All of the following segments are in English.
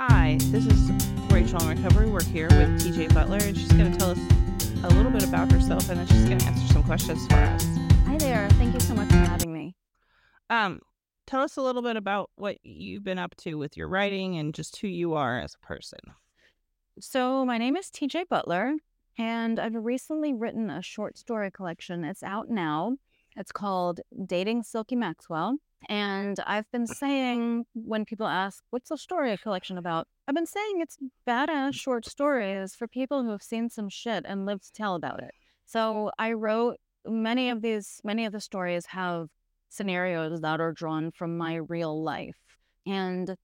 Hi, this is Rachel in Recovery. We're here with TJ Butler, and she's going to tell us a little bit about herself, and then she's going to answer some questions for us. Hi there. Thank you so much for having me. Um, tell us a little bit about what you've been up to with your writing and just who you are as a person. So, my name is TJ Butler, and I've recently written a short story collection. It's out now. It's called Dating Silky Maxwell. And I've been saying when people ask, what's the story collection about? I've been saying it's badass short stories for people who have seen some shit and lived to tell about it. So I wrote many of these, many of the stories have scenarios that are drawn from my real life. And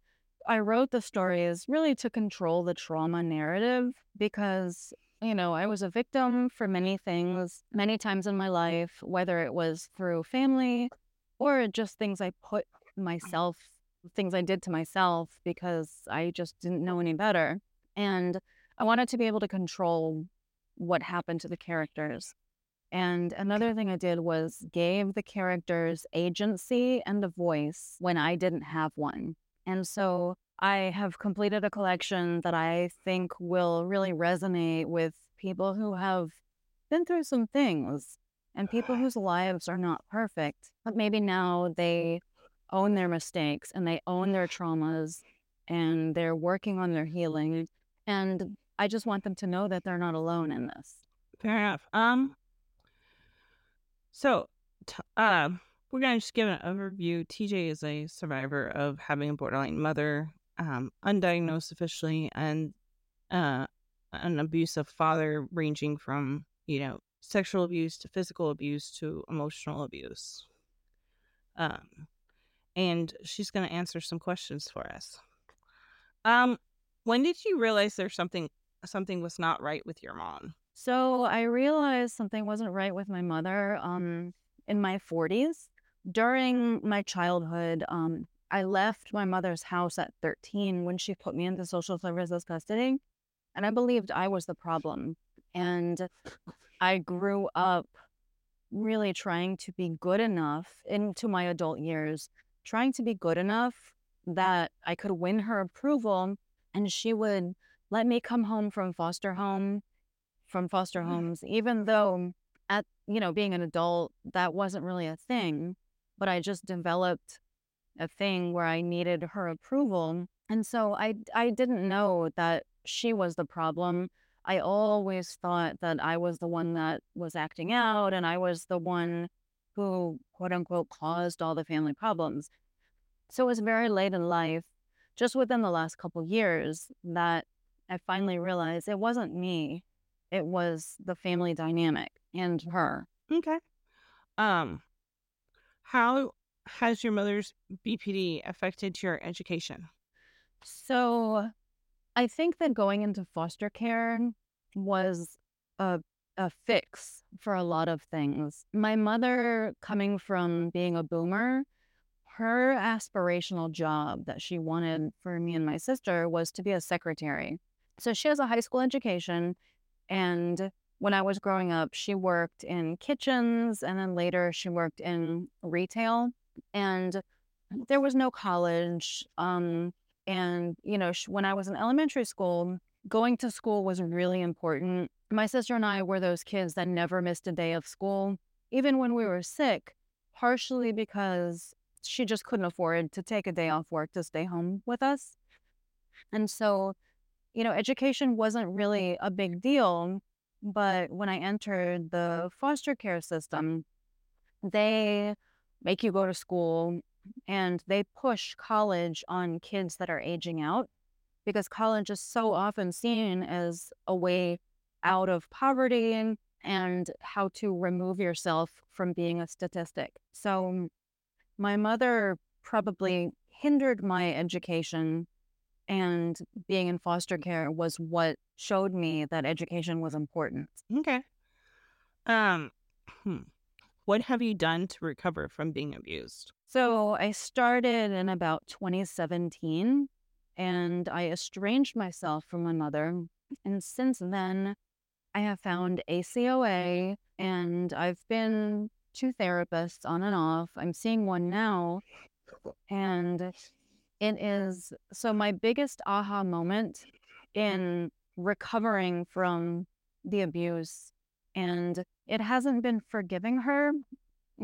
I wrote the stories really to control the trauma narrative because, you know, I was a victim for many things, many times in my life, whether it was through family or just things I put myself, things I did to myself because I just didn't know any better. And I wanted to be able to control what happened to the characters. And another thing I did was gave the characters agency and a voice when I didn't have one. And so I have completed a collection that I think will really resonate with people who have been through some things and people whose lives are not perfect, but maybe now they own their mistakes and they own their traumas and they're working on their healing. And I just want them to know that they're not alone in this. Fair enough. Um, so, t- uh, we're going to just give an overview. TJ is a survivor of having a borderline mother, um, undiagnosed officially, and uh, an abusive father, ranging from, you know, sexual abuse to physical abuse to emotional abuse. Um, and she's going to answer some questions for us. Um, when did you realize there's something something was not right with your mom? So I realized something wasn't right with my mother um, in my 40s. During my childhood, um, I left my mother's house at 13 when she put me into social services custody. And I believed I was the problem. And I grew up really trying to be good enough into my adult years, trying to be good enough that I could win her approval and she would let me come home from foster home from foster mm. homes even though at you know being an adult that wasn't really a thing but I just developed a thing where I needed her approval and so I I didn't know that she was the problem I always thought that I was the one that was acting out and I was the one who, quote unquote, caused all the family problems. So it was very late in life, just within the last couple years, that I finally realized it wasn't me. It was the family dynamic and her. Okay. Um, how has your mother's BPD affected your education? So I think that going into foster care was a a fix for a lot of things. My mother, coming from being a boomer, her aspirational job that she wanted for me and my sister was to be a secretary. So she has a high school education. And when I was growing up, she worked in kitchens and then later she worked in retail. And there was no college. Um, and, you know, when I was in elementary school, going to school was really important. My sister and I were those kids that never missed a day of school, even when we were sick, partially because she just couldn't afford to take a day off work to stay home with us. And so, you know, education wasn't really a big deal. But when I entered the foster care system, they make you go to school and they push college on kids that are aging out because college is so often seen as a way out of poverty and how to remove yourself from being a statistic. So my mother probably hindered my education And being in foster care was what showed me that education was important. Okay. Um, hmm. What have you done to recover from being abused? So I started in about 2017 and I estranged myself from my mother. And since then, I have found ACOA and I've been to therapists on and off. I'm seeing one now. And it is so my biggest aha moment in recovering from the abuse. And it hasn't been forgiving her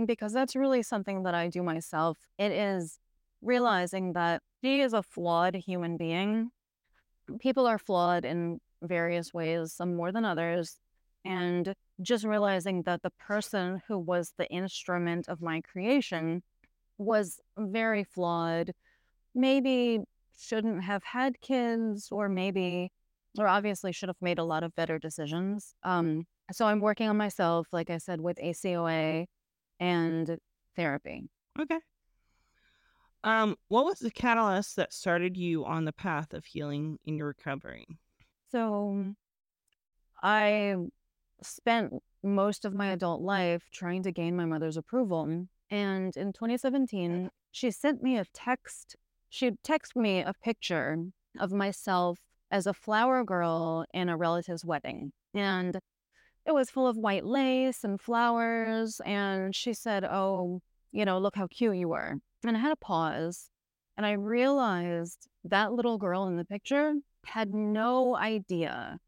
because that's really something that I do myself. It is realizing that she is a flawed human being. People are flawed in various ways, some more than others. And just realizing that the person who was the instrument of my creation was very flawed, maybe shouldn't have had kids, or maybe, or obviously should have made a lot of better decisions. Um, so I'm working on myself, like I said, with ACOA and therapy. Okay. Um, what was the catalyst that started you on the path of healing in your recovery? So I spent most of my adult life trying to gain my mother's approval. And in 2017, she sent me a text. She texted me a picture of myself as a flower girl in a relative's wedding. And it was full of white lace and flowers. And she said, Oh, you know, look how cute you were. And I had a pause and I realized that little girl in the picture had no idea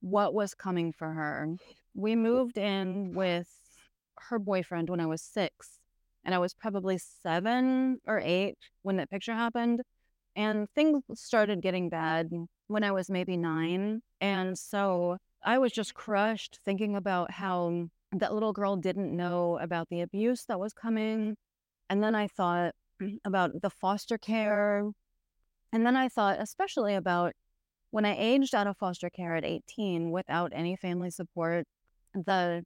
what was coming for her. We moved in with her boyfriend when I was six, and I was probably seven or eight when that picture happened. And things started getting bad when I was maybe nine. And so I was just crushed thinking about how that little girl didn't know about the abuse that was coming. And then I thought about the foster care. And then I thought, especially about when I aged out of foster care at 18 without any family support, the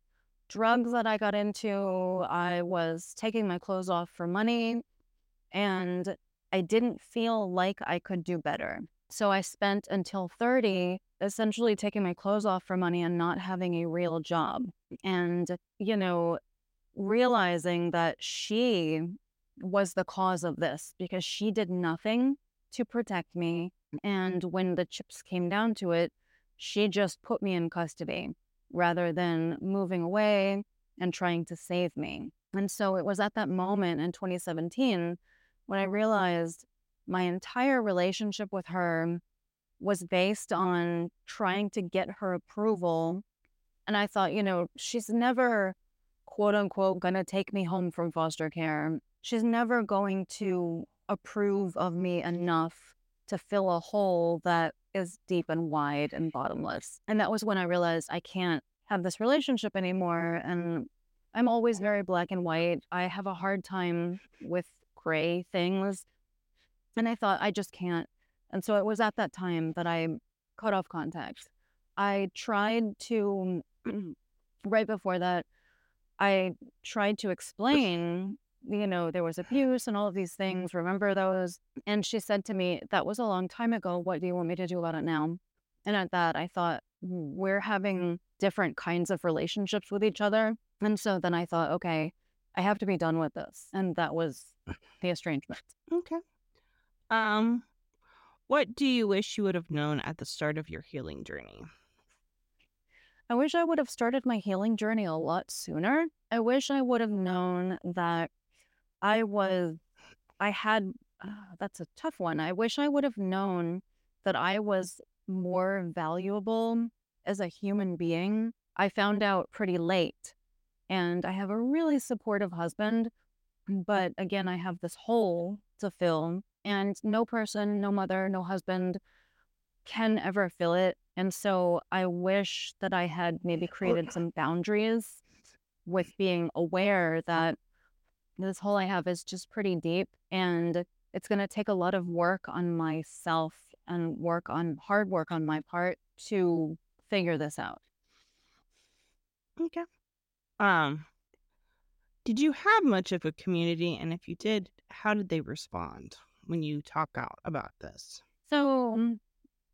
drugs that I got into, I was taking my clothes off for money and I didn't feel like I could do better. So I spent until 30 essentially taking my clothes off for money and not having a real job. And, you know, realizing that she was the cause of this because she did nothing to protect me. And when the chips came down to it, she just put me in custody rather than moving away and trying to save me. And so it was at that moment in 2017 when I realized my entire relationship with her was based on trying to get her approval. And I thought, you know, she's never, quote unquote, going to take me home from foster care she's never going to approve of me enough to fill a hole that is deep and wide and bottomless. And that was when I realized I can't have this relationship anymore. And I'm always very black and white. I have a hard time with gray things. And I thought, I just can't. And so it was at that time that I cut off contact. I tried to, right before that, I tried to explain you know, there was abuse and all of these mm-hmm. things. Remember those? And she said to me, That was a long time ago. What do you want me to do about it now? And at that, I thought, We're having different kinds of relationships with each other. And so then I thought, Okay, I have to be done with this. And that was the estrangement. Okay. Um, what do you wish you would have known at the start of your healing journey? I wish I would have started my healing journey a lot sooner. I wish I would have known that I was, I had, uh, that's a tough one. I wish I would have known that I was more valuable as a human being. I found out pretty late. And I have a really supportive husband. But again, I have this hole to fill. And no person, no mother, no husband can ever fill it. And so I wish that I had maybe created some boundaries with being aware that this hole I have is just pretty deep and it's going to take a lot of work on myself and work on hard work on my part to figure this out. Okay. Um did you have much of a community and if you did, how did they respond when you talk out about this? So, mm,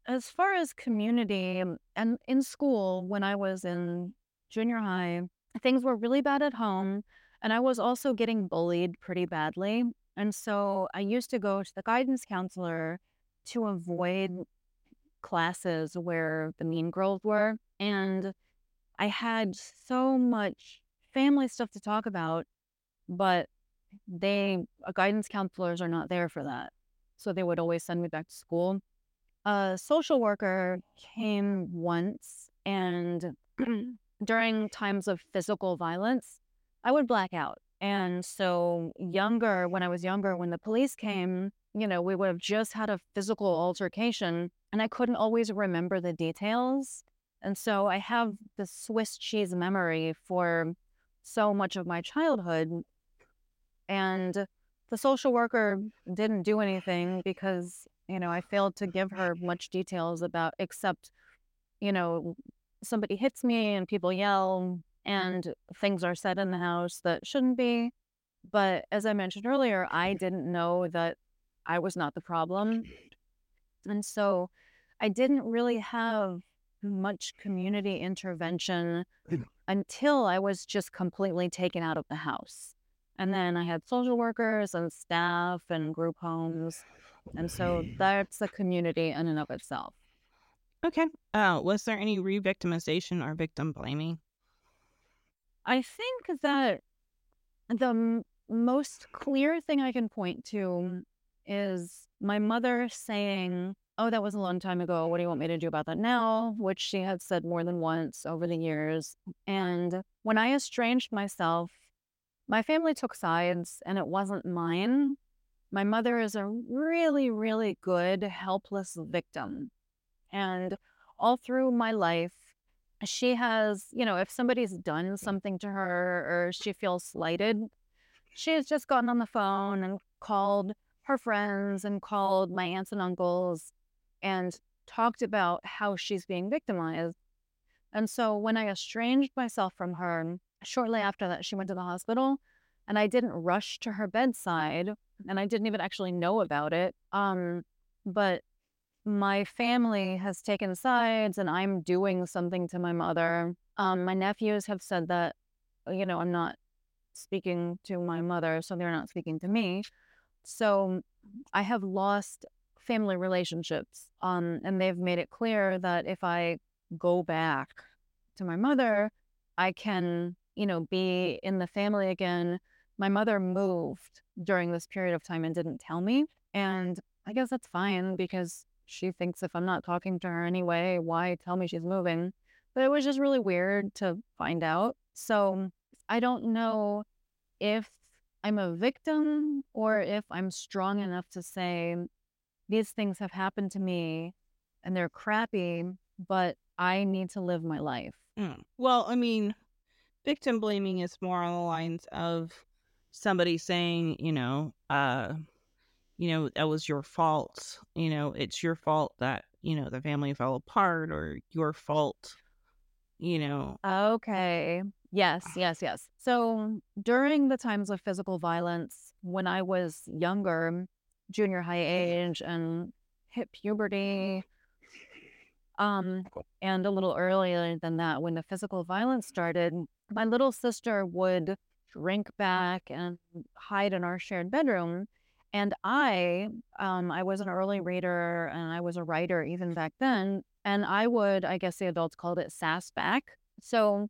as far as community um, and in school, when I was in junior high, things were really bad at home. And I was also getting bullied pretty badly. And so I used to go to the guidance counselor to avoid classes where the mean girls were. And I had so much family stuff to talk about, but they, uh, guidance counselors are not there for that. So they would always send me back to school. A social worker came once and during times of physical violence, I would black out. And so, younger, when I was younger, when the police came, you know, we would have just had a physical altercation and I couldn't always remember the details. And so, I have the Swiss cheese memory for so much of my childhood. And the social worker didn't do anything because, you know, I failed to give her much details about, except, you know, somebody hits me and people yell mm-hmm. and things are said in the house that shouldn't be. But as I mentioned earlier, I didn't know that I was not the problem. And so I didn't really have much community intervention until I was just completely taken out of the house. And then I had social workers and staff and group homes. And so that's a community in and of itself. Okay. Uh, was there any re-victimization or victim blaming? I think that the m- most clear thing I can point to is my mother saying, Oh, that was a long time ago. What do you want me to do about that now? Which she had said more than once over the years. And when I estranged myself, my family took sides and it wasn't mine. My mother is a really, really good, helpless victim. And all through my life, she has, you know, if somebody's done something to her or she feels slighted, she has just gotten on the phone and called her friends and called my aunts and uncles and talked about how she's being victimized. And so when I estranged myself from her, shortly after that, she went to the hospital and I didn't rush to her bedside and I didn't even actually know about it. Um, but my family has taken sides and I'm doing something to my mother. Um, my nephews have said that, you know, I'm not speaking to my mother, so they're not speaking to me. So I have lost family relationships. Um, and they've made it clear that if I go back to my mother, I can, you know, be in the family again. My mother moved during this period of time and didn't tell me. And I guess that's fine because she thinks if I'm not talking to her anyway, why tell me she's moving? But it was just really weird to find out. So I don't know if I'm a victim or if I'm strong enough to say, these things have happened to me and they're crappy, but I need to live my life. Mm. Well, I mean, victim blaming is more on the lines of somebody saying, you know, uh, you know, that was your fault. You know, it's your fault that, you know, the family fell apart or your fault, you know. Okay. Yes, yes, yes. So during the times of physical violence, when I was younger, junior high age and hit puberty, um, and a little earlier than that, when the physical violence started, my little sister would shrink back and hide in our shared bedroom and I, um, I was an early reader and I was a writer even back then. And I would, I guess the adults called it sass back. So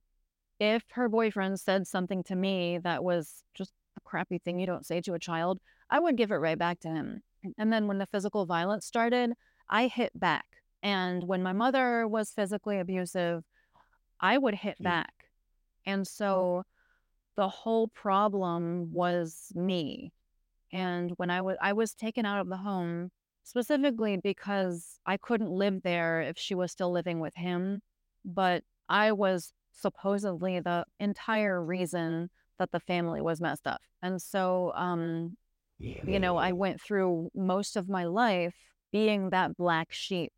if her boyfriend said something to me that was just a crappy thing you don't say to a child, I would give it right back to him. And then when the physical violence started, I hit back. And when my mother was physically abusive, I would hit back. And so the whole problem was me. And when I was I was taken out of the home specifically because I couldn't live there if she was still living with him, but I was supposedly the entire reason that the family was messed up. And so um you know, I went through most of my life being that black sheep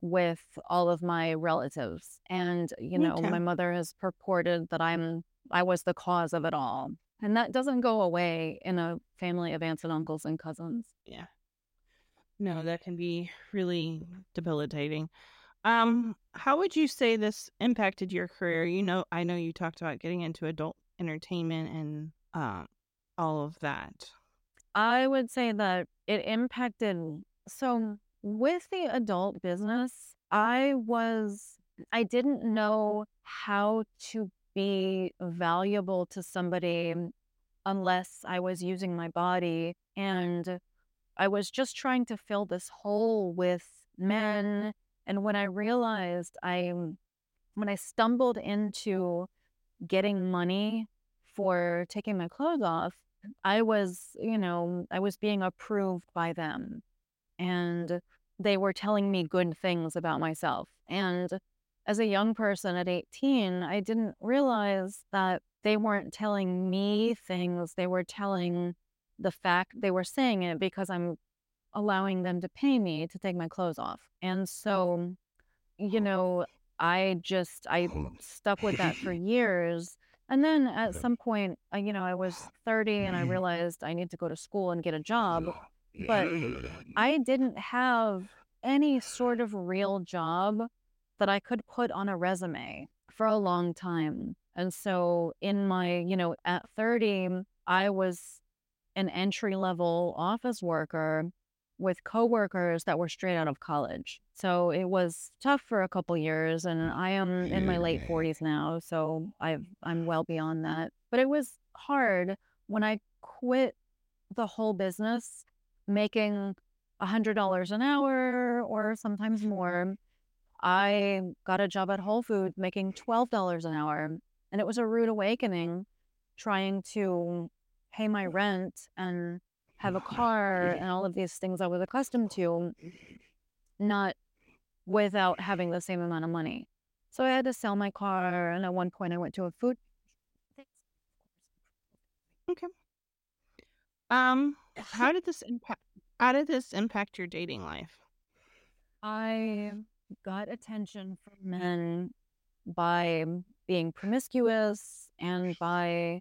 with all of my relatives. And, you know, my mother has purported that I'm I was the cause of it all. And that doesn't go away in a family of aunts and uncles and cousins. Yeah. no, that can be really debilitating. Um, how would you say this impacted your career? You know, I know you talked about getting into adult entertainment and um all of that. I would say that it impacted. So, with the adult business, I was, I didn't know how to be valuable to somebody unless I was using my body. And I was just trying to fill this hole with men. And when I realized I, when I stumbled into getting money for taking my clothes off, I was, you know, I was being approved by them. And they were telling me good things about myself. And as a young person at 18, I didn't realize that they weren't telling me things. They were telling the fact they were saying it because I'm allowing them to pay me to take my clothes off. And so, you know, I just, I stuck with that for years. And then at some point, uh, you know, I was 30 and I realized I need to go to school and get a job. But I didn't have any sort of real job that I could put on a resume for a long time. And so in my, you know, at 30, I was an entry level office worker with coworkers that were straight out of college. So it was tough for a couple years and I am in my late 40s now, so I've I'm well beyond that. But it was hard when I quit the whole business making $100 an hour or sometimes more. I got a job at Whole Foods making $12 an hour and it was a rude awakening trying to pay my rent and have a car and all of these things I was accustomed to, not without having the same amount of money. So I had to sell my car, and at one point I went to a food. Okay. Um, how did this impact? How did this impact your dating life? I got attention from men by being promiscuous and by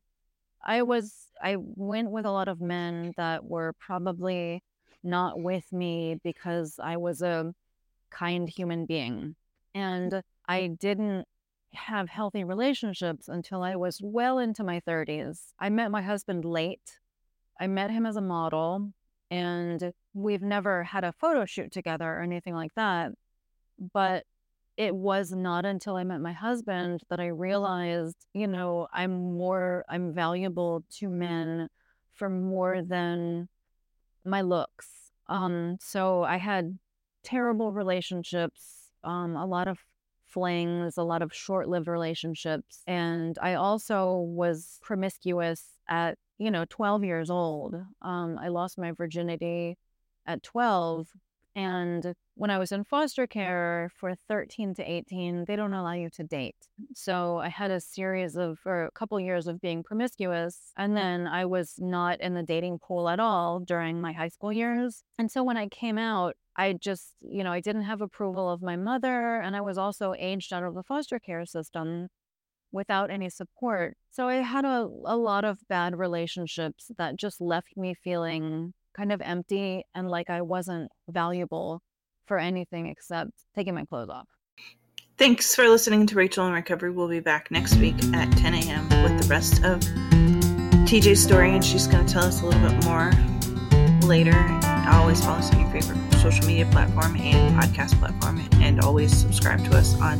I was I went with a lot of men that were probably not with me because I was a kind human being. And I didn't have healthy relationships until I was well into my 30s. I met my husband late. I met him as a model, and we've never had a photo shoot together or anything like that. But it was not until I met my husband that I realized, you know, I'm more, I'm valuable to men for more than my looks. Um, so I had terrible relationships, um, a lot of flings, a lot of short lived relationships. And I also was promiscuous at, you know, 12 years old. Um, I lost my virginity at 12 and when I was in foster care for 13 to 18, they don't allow you to date. So I had a series of, or a couple years of being promiscuous. And then I was not in the dating pool at all during my high school years. And so when I came out, I just, you know, I didn't have approval of my mother. And I was also aged out of the foster care system without any support. So I had a, a lot of bad relationships that just left me feeling kind of empty and like I wasn't valuable for anything except taking my clothes off. Thanks for listening to Rachel in Recovery. We'll be back next week at 10 a.m. with the rest of TJ's story, and she's going to tell us a little bit more later. Always follow us on your favorite social media platform and podcast platform, and always subscribe to us on